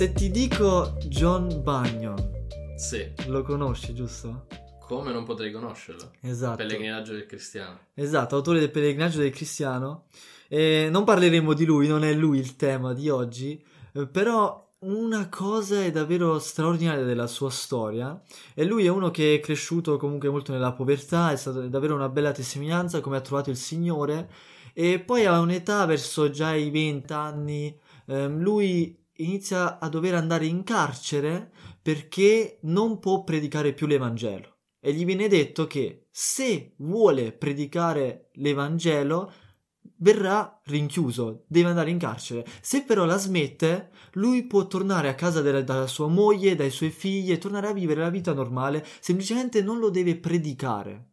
Se ti dico John Bunyan, Sì, lo conosci, giusto? come non potrei conoscerlo? Esatto. Pellegrinaggio del cristiano. Esatto, autore del pellegrinaggio del cristiano. E non parleremo di lui, non è lui il tema di oggi, eh, però una cosa è davvero straordinaria della sua storia e lui è uno che è cresciuto comunque molto nella povertà, è stata davvero una bella testimonianza come ha trovato il Signore e poi a un'età verso già i 20 anni ehm, lui inizia a dover andare in carcere perché non può predicare più l'Evangelo e gli viene detto che se vuole predicare l'Evangelo verrà rinchiuso, deve andare in carcere. Se però la smette, lui può tornare a casa della, dalla sua moglie, dai suoi figli e tornare a vivere la vita normale, semplicemente non lo deve predicare.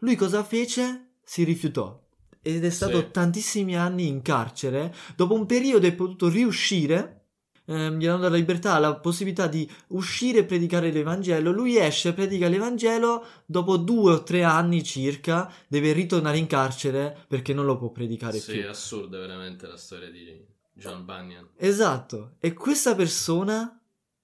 Lui cosa fece? Si rifiutò. Ed è stato Sì. tantissimi anni in carcere. Dopo un periodo è potuto riuscire ehm, gli dato la libertà, la possibilità di uscire e predicare l'Evangelo. Lui esce, predica l'Evangelo, dopo due o tre anni circa deve ritornare in carcere perché non lo può predicare Sì, più. è assurda veramente la storia di John Bunyan. Esatto, e questa persona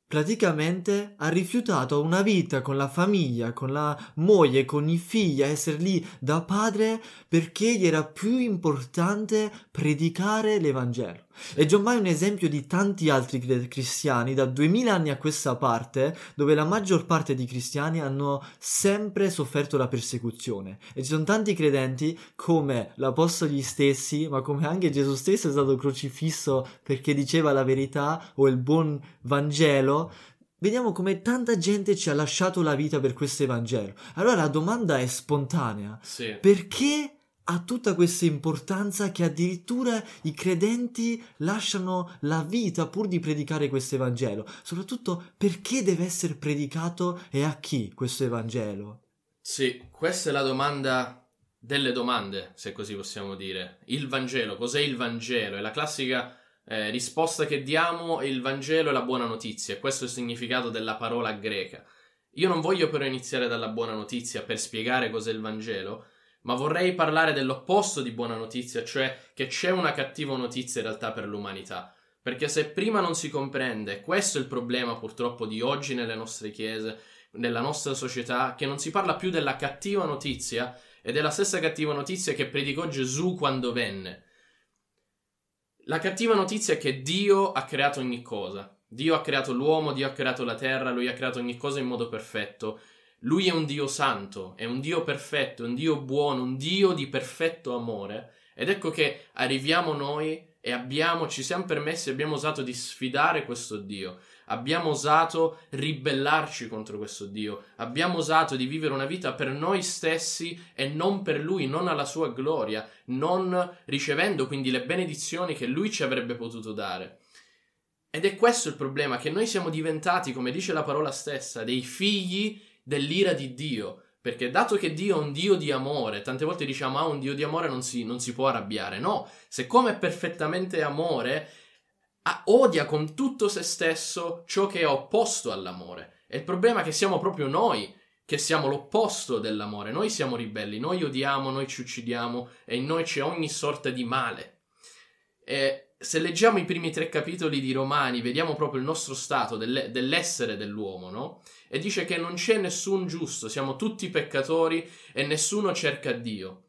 praticamente ha rifiutato una vita con la famiglia, con la moglie, con i figli, a essere lì da padre perché gli era più importante predicare l'Evangelo. E John Maio è un esempio di tanti altri cristiani da duemila anni a questa parte, dove la maggior parte di cristiani hanno sempre sofferto la persecuzione. E ci sono tanti credenti come l'apostolo gli stessi, ma come anche Gesù stesso è stato crocifisso perché diceva la verità o il buon Vangelo. Vediamo come tanta gente ci ha lasciato la vita per questo Evangelo. Allora la domanda è spontanea. Sì. Perché ha tutta questa importanza che addirittura i credenti lasciano la vita pur di predicare questo Evangelo? Soprattutto perché deve essere predicato e a chi questo Evangelo? Sì, questa è la domanda delle domande, se così possiamo dire. Il Vangelo, cos'è il Vangelo? È la classica eh, risposta che diamo, il Vangelo è la buona notizia, questo è il significato della parola greca. Io non voglio però iniziare dalla buona notizia per spiegare cos'è il Vangelo, ma vorrei parlare dell'opposto di buona notizia, cioè che c'è una cattiva notizia in realtà per l'umanità. Perché se prima non si comprende, questo è il problema purtroppo di oggi nelle nostre chiese, nella nostra società, che non si parla più della cattiva notizia ed è la stessa cattiva notizia che predicò Gesù quando venne. La cattiva notizia è che Dio ha creato ogni cosa. Dio ha creato l'uomo, Dio ha creato la terra, lui ha creato ogni cosa in modo perfetto. Lui è un Dio santo, è un Dio perfetto, un Dio buono, un Dio di perfetto amore. Ed ecco che arriviamo noi e abbiamo, ci siamo permessi, abbiamo osato di sfidare questo Dio. Abbiamo osato ribellarci contro questo Dio. Abbiamo osato di vivere una vita per noi stessi e non per Lui, non alla sua gloria, non ricevendo quindi le benedizioni che Lui ci avrebbe potuto dare. Ed è questo il problema, che noi siamo diventati, come dice la parola stessa, dei figli dell'ira di Dio. Perché dato che Dio è un Dio di amore, tante volte diciamo ah un Dio di amore non si, non si può arrabbiare. No, siccome è perfettamente amore, odia con tutto se stesso ciò che è opposto all'amore. E il problema è che siamo proprio noi che siamo l'opposto dell'amore. Noi siamo ribelli, noi odiamo, noi ci uccidiamo e in noi c'è ogni sorta di male. E se leggiamo i primi tre capitoli di Romani, vediamo proprio il nostro stato delle- dell'essere dell'uomo, no? E dice che non c'è nessun giusto, siamo tutti peccatori e nessuno cerca Dio.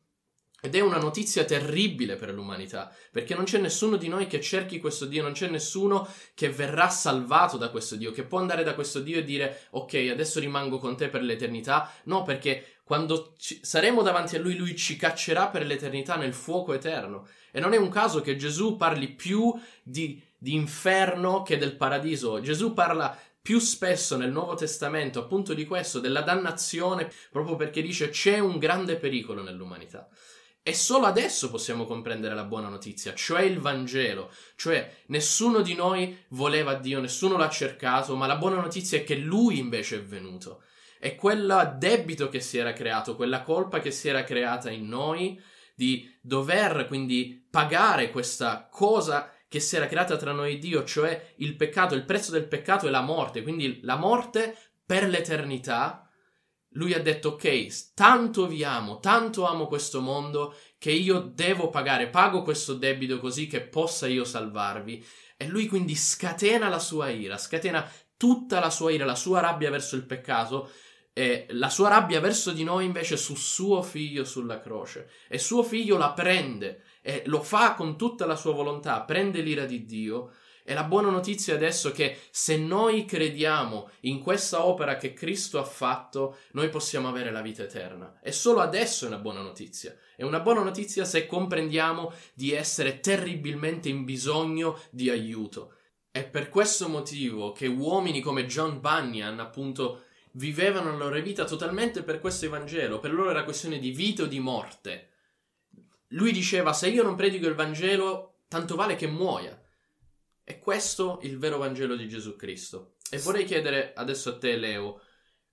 Ed è una notizia terribile per l'umanità, perché non c'è nessuno di noi che cerchi questo Dio, non c'è nessuno che verrà salvato da questo Dio, che può andare da questo Dio e dire ok, adesso rimango con te per l'eternità. No, perché quando ci- saremo davanti a Lui, Lui ci caccerà per l'eternità nel fuoco eterno. E non è un caso che Gesù parli più di, di inferno che del paradiso. Gesù parla più spesso nel Nuovo Testamento appunto di questo, della dannazione, proprio perché dice c'è un grande pericolo nell'umanità. E solo adesso possiamo comprendere la buona notizia, cioè il Vangelo, cioè nessuno di noi voleva Dio, nessuno l'ha cercato, ma la buona notizia è che Lui invece è venuto. E quel debito che si era creato, quella colpa che si era creata in noi, di dover quindi pagare questa cosa che si era creata tra noi e Dio, cioè il peccato, il prezzo del peccato è la morte, quindi la morte per l'eternità, lui ha detto ok, tanto vi amo, tanto amo questo mondo che io devo pagare, pago questo debito così che possa io salvarvi. E lui quindi scatena la sua ira, scatena tutta la sua ira, la sua rabbia verso il peccato e la sua rabbia verso di noi invece su suo figlio sulla croce. E suo figlio la prende e lo fa con tutta la sua volontà, prende l'ira di Dio e la buona notizia adesso è che se noi crediamo in questa opera che Cristo ha fatto, noi possiamo avere la vita eterna. E solo adesso è una buona notizia. È una buona notizia se comprendiamo di essere terribilmente in bisogno di aiuto. È per questo motivo che uomini come John Bunyan, appunto, vivevano la loro vita totalmente per questo Evangelo. Per loro era questione di vita o di morte. Lui diceva: Se io non predico il Vangelo, tanto vale che muoia. È questo il vero Vangelo di Gesù Cristo. E vorrei chiedere adesso a te, Leo,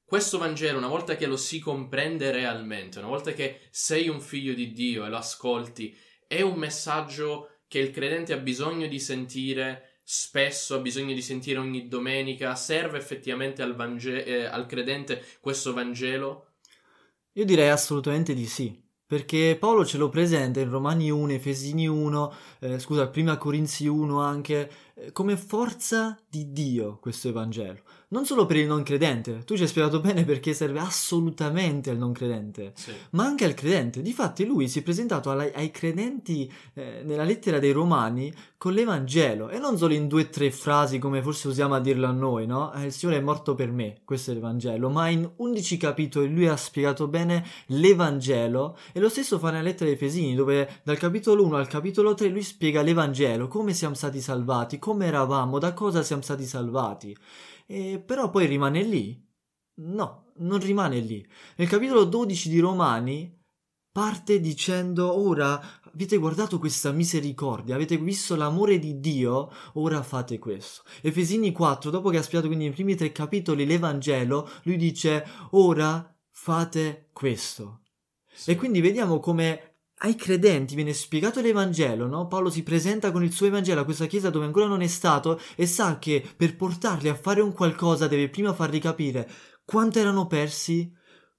questo Vangelo, una volta che lo si comprende realmente, una volta che sei un figlio di Dio e lo ascolti, è un messaggio che il credente ha bisogno di sentire spesso, ha bisogno di sentire ogni domenica, serve effettivamente al, Vange- eh, al credente questo Vangelo? Io direi assolutamente di sì. Perché Paolo ce lo presenta in Romani 1, Efesini 1, eh, scusa, prima Corinzi 1 anche, come forza di Dio questo Evangelo non solo per il non credente, tu ci hai spiegato bene perché serve assolutamente al non credente, Sì. ma anche al credente. Difatti lui si è presentato alla- ai credenti eh, nella lettera dei Romani con l'Evangelo e non solo in due o tre frasi come forse usiamo a dirlo a noi, no? Eh, il Signore è morto per me, questo è l'Evangelo, ma in undici capitoli lui ha spiegato bene l'Evangelo e lo stesso fa nella lettera dei Efesini dove dal capitolo 1 al capitolo 3 lui spiega l'Evangelo, come siamo stati salvati, come eravamo, da cosa siamo stati salvati. E però poi rimane lì? No, non rimane lì. Nel capitolo 12 di Romani parte dicendo ora avete guardato questa misericordia, avete visto l'amore di Dio, ora fate questo. Efesini 4, dopo che ha spiegato quindi nei primi tre capitoli l'Evangelo, lui dice ora fate questo. Sì. E quindi vediamo come ai credenti viene spiegato l'Evangelo, no? Paolo si presenta con il suo Evangelo a questa chiesa dove ancora non è stato e sa che per portarli a fare un qualcosa deve prima farli capire quanto erano persi,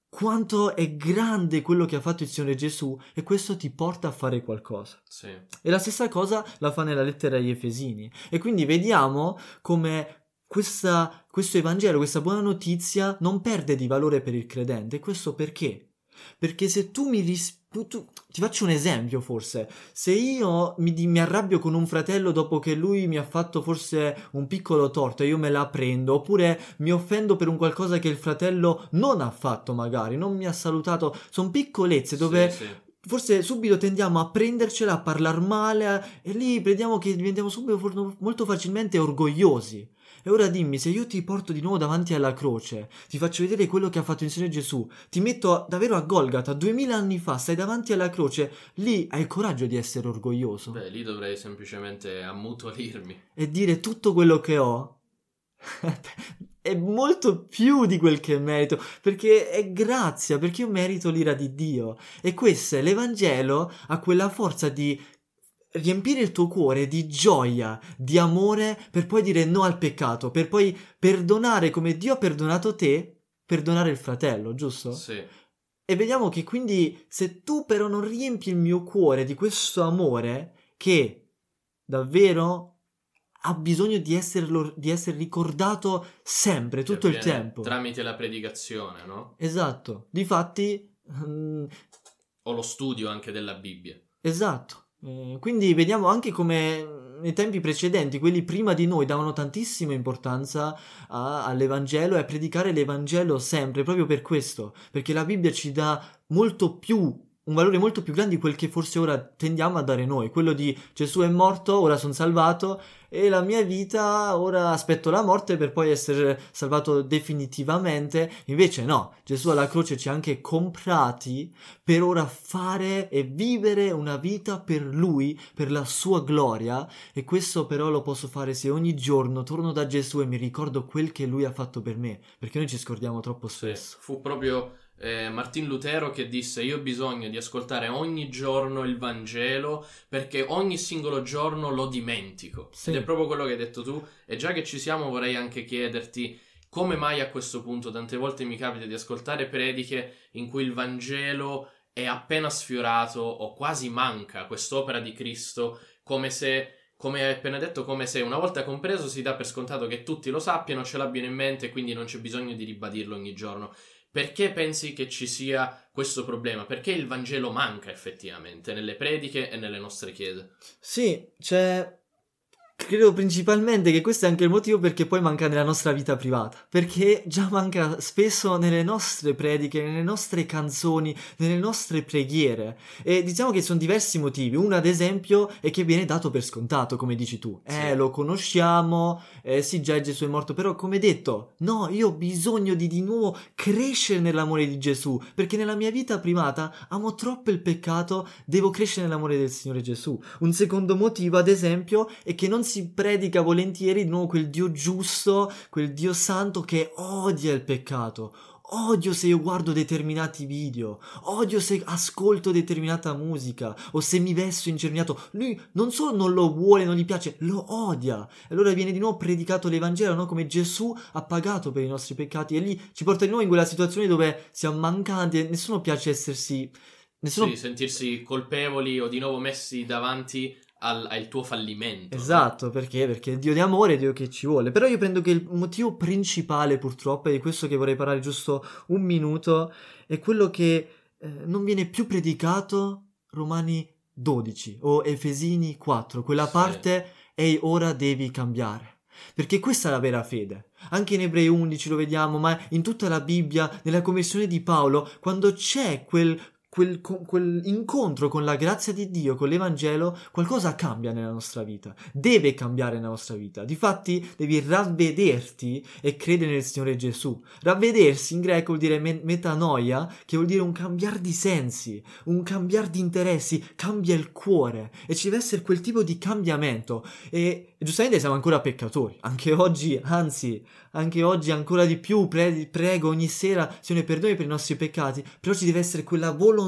quanto è grande quello che ha fatto il Signore Gesù e questo ti porta a fare qualcosa. Sì. E la stessa cosa la fa nella lettera agli Efesini. E quindi vediamo come questa, questo Evangelo, questa buona notizia non perde di valore per il credente. E questo perché? Perché se tu mi ris- tu- tu- ti faccio un esempio forse, se io mi, mi arrabbio con un fratello dopo che lui mi ha fatto forse un piccolo torto e io me la prendo, oppure mi offendo per un qualcosa che il fratello non ha fatto magari, non mi ha salutato, sono piccolezze dove Sì, sì. forse subito tendiamo a prendercela, a parlare male e lì vediamo che diventiamo subito molto facilmente orgogliosi. E ora dimmi, se io ti porto di nuovo davanti alla croce, ti faccio vedere quello che ha fatto il Signore Gesù, ti metto davvero a Golgata, duemila anni fa, stai davanti alla croce, lì hai il coraggio di essere orgoglioso Beh, lì dovrei semplicemente ammutolirmi. e dire tutto quello che ho è molto più di quel che merito, perché è grazia, perché io merito l'ira di Dio. E questo è l'Evangelo, ha quella forza di riempire il tuo cuore di gioia, di amore, per poi dire no al peccato, per poi perdonare come Dio ha perdonato te, perdonare il fratello, giusto? Sì. E vediamo che quindi se tu però non riempi il mio cuore di questo amore che davvero ha bisogno di, esserlo, di essere ricordato sempre, Che tutto il tempo. Tramite la predicazione, no? Esatto, difatti, mm, O lo studio anche della Bibbia. esatto. Eh, quindi vediamo anche come nei tempi precedenti, quelli prima di noi davano tantissima importanza a- all'Evangelo e a predicare l'Evangelo sempre, proprio per questo, perché la Bibbia ci dà molto più, un valore molto più grande di quel che forse ora tendiamo a dare noi, quello di Gesù è morto, ora sono salvato e la mia vita ora aspetto la morte per poi essere salvato definitivamente, invece no, Gesù alla croce ci ha anche comprati per ora fare e vivere una vita per lui, per la sua gloria e questo però lo posso fare se ogni giorno torno da Gesù e mi ricordo quel che lui ha fatto per me, perché noi ci scordiamo troppo Sì. spesso. Fu proprio eh, Martin Lutero che disse io ho bisogno di ascoltare ogni giorno il Vangelo perché ogni singolo giorno lo dimentico. Sì. Ed è proprio quello che hai detto tu. E già che ci siamo vorrei anche chiederti come mai a questo punto tante volte mi capita di ascoltare prediche in cui il Vangelo è appena sfiorato o quasi manca quest'opera di Cristo, come se come hai appena detto, come se una volta compreso si dà per scontato che tutti lo sappiano, ce l'abbiano in mente, quindi non c'è bisogno di ribadirlo ogni giorno. Perché pensi che ci sia questo problema? Perché il Vangelo manca effettivamente nelle prediche e nelle nostre chiese? Sì, c'è Credo principalmente che questo è anche il motivo perché poi manca nella nostra vita privata, perché già manca spesso nelle nostre prediche, nelle nostre canzoni, nelle nostre preghiere. E diciamo che sono diversi motivi. Uno, ad esempio, è che viene dato per scontato, come dici tu. Sì. Eh, lo conosciamo, eh, sì, già Gesù è morto, però come detto, no, io ho bisogno di di nuovo crescere nell'amore di Gesù, perché nella mia vita privata amo troppo il peccato, devo crescere nell'amore del Signore Gesù. Un secondo motivo, ad esempio, è che non si si predica volentieri di nuovo quel Dio giusto, quel Dio santo che odia il peccato. Odio se io guardo determinati video, odio se ascolto determinata musica o se mi vesto incerniato. Lui non solo non lo vuole, non gli piace, lo odia. E allora viene di nuovo predicato l'Evangelo, no? come Gesù ha pagato per i nostri peccati e lì ci porta di nuovo in quella situazione dove siamo mancanti e nessuno piace essersi... Nessuno... Sì, sentirsi colpevoli o di nuovo messi davanti al, al tuo fallimento. Esatto, no? perché? Perché Dio di amore è Dio che ci vuole. Però io prendo che il motivo principale, purtroppo, e di questo che vorrei parlare giusto un minuto, è quello che eh, non viene più predicato Romani 12 o Efesini 4, quella sì. parte e ora devi cambiare. Perché questa è la vera fede. Anche in Ebrei 11 lo vediamo, ma in tutta la Bibbia, nella commissione di Paolo, quando c'è quel quel, quell'incontro con la grazia di Dio, con l'Evangelo, qualcosa cambia nella nostra vita, deve cambiare nella nostra vita. Difatti devi ravvederti e credere nel Signore Gesù. Ravvedersi in greco vuol dire metanoia, che vuol dire un cambiare di sensi, un cambiare di interessi, cambia il cuore e ci deve essere quel tipo di cambiamento. E giustamente siamo ancora peccatori, anche oggi, anzi, anche oggi ancora di più pre- prego ogni sera, Signore, perdoni per i nostri peccati, però ci deve essere quella volontà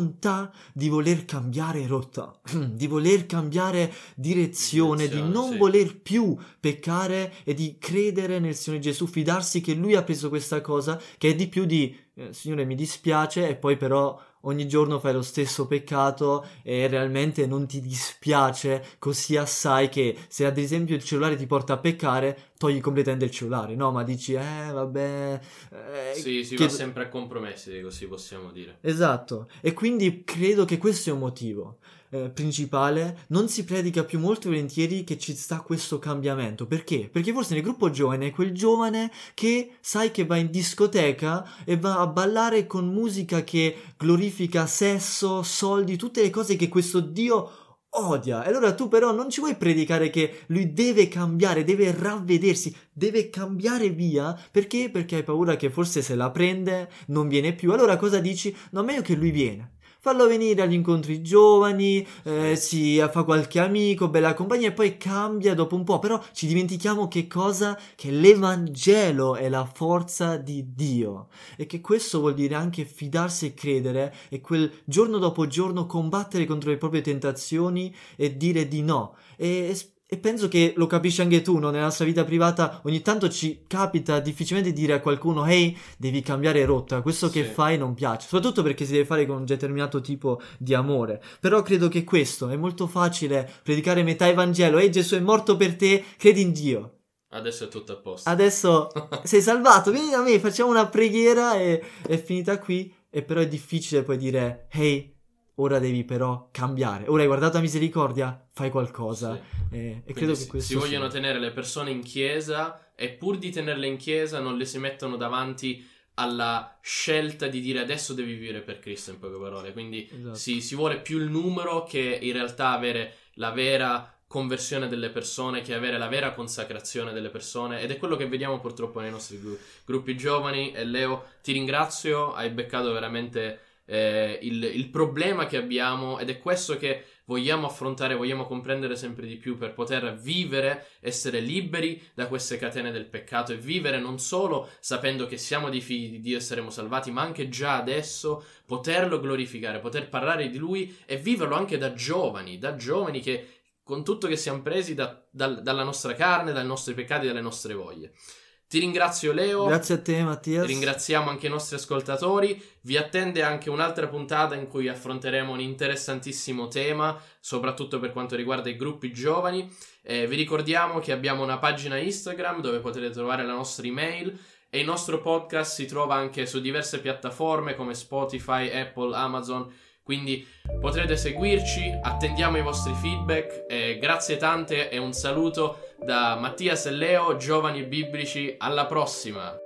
di voler cambiare rotta, di voler cambiare direzione, di non sì. voler più peccare e di credere nel Signore Gesù, fidarsi che Lui ha preso questa cosa, che è di più di, eh, Signore, mi dispiace, e poi però ogni giorno fai lo stesso peccato e realmente non ti dispiace così assai che se ad esempio il cellulare ti porta a peccare, togli completamente il cellulare, no? Ma dici, eh, vabbè... Eh, sì, si che... va sempre a compromessi, così possiamo dire. Esatto, e quindi credo che questo è un motivo eh, principale, non si predica più molto volentieri che ci sta questo cambiamento. Perché? Perché forse nel gruppo giovane è quel giovane che sai che va in discoteca e va a ballare con musica che glorifica sesso, soldi, tutte le cose che questo Dio odia. E allora tu però non ci vuoi predicare che lui deve cambiare, deve ravvedersi, deve cambiare via. Perché? Perché hai paura che forse se la prende non viene più. Allora cosa dici? No, meglio che lui viene farlo venire agli incontri giovani, eh, si fa qualche amico, bella compagnia e poi cambia dopo un po', però ci dimentichiamo che cosa? Che l'Evangelo è la forza di Dio e che questo vuol dire anche fidarsi e credere e quel giorno dopo giorno combattere contro le proprie tentazioni e dire di no. E e penso che lo capisci anche tu, no? Nella nostra vita privata ogni tanto ci capita difficilmente dire a qualcuno ehi, devi cambiare rotta, questo sì. che fai non piace, soprattutto perché si deve fare con un determinato tipo di amore. Però credo che questo è molto facile predicare metà Evangelo, ehi Gesù è morto per te, credi in Dio. Adesso è tutto a posto. Adesso sei salvato, vieni da me, facciamo una preghiera e è finita qui. E però è difficile poi dire, ehi, ora devi però cambiare. Ora hai guardato a misericordia, fai qualcosa. Sì. E, e credo che questo si vogliono tenere le persone in chiesa e pur di tenerle in chiesa non le si mettono davanti alla scelta di dire adesso devi vivere per Cristo in poche parole. Quindi esatto. si, si vuole più il numero che in realtà avere la vera conversione delle persone, che avere la vera consacrazione delle persone ed è quello che vediamo purtroppo nei nostri gru- gruppi giovani e Leo ti ringrazio, hai beccato veramente eh, il, il, problema che abbiamo ed è questo che vogliamo affrontare, vogliamo comprendere sempre di più per poter vivere, essere liberi da queste catene del peccato e vivere non solo sapendo che siamo dei figli di Dio e saremo salvati, ma anche già adesso poterlo glorificare, poter parlare di Lui e viverlo anche da giovani, da giovani che con tutto che siamo presi da, da, dalla nostra carne, dai nostri peccati, dalle nostre voglie. Ti ringrazio Leo. Grazie a te Mattia. Ringraziamo anche i nostri ascoltatori. Vi attende anche un'altra puntata in cui affronteremo un interessantissimo tema, soprattutto per quanto riguarda i gruppi giovani. Eh, vi ricordiamo che abbiamo una pagina Instagram dove potete trovare la nostra email e il nostro podcast si trova anche su diverse piattaforme come Spotify, Apple, Amazon. Quindi potrete seguirci, attendiamo i vostri feedback. Eh, grazie tante e un saluto da Mattias e Leo, giovani e biblici. Alla prossima!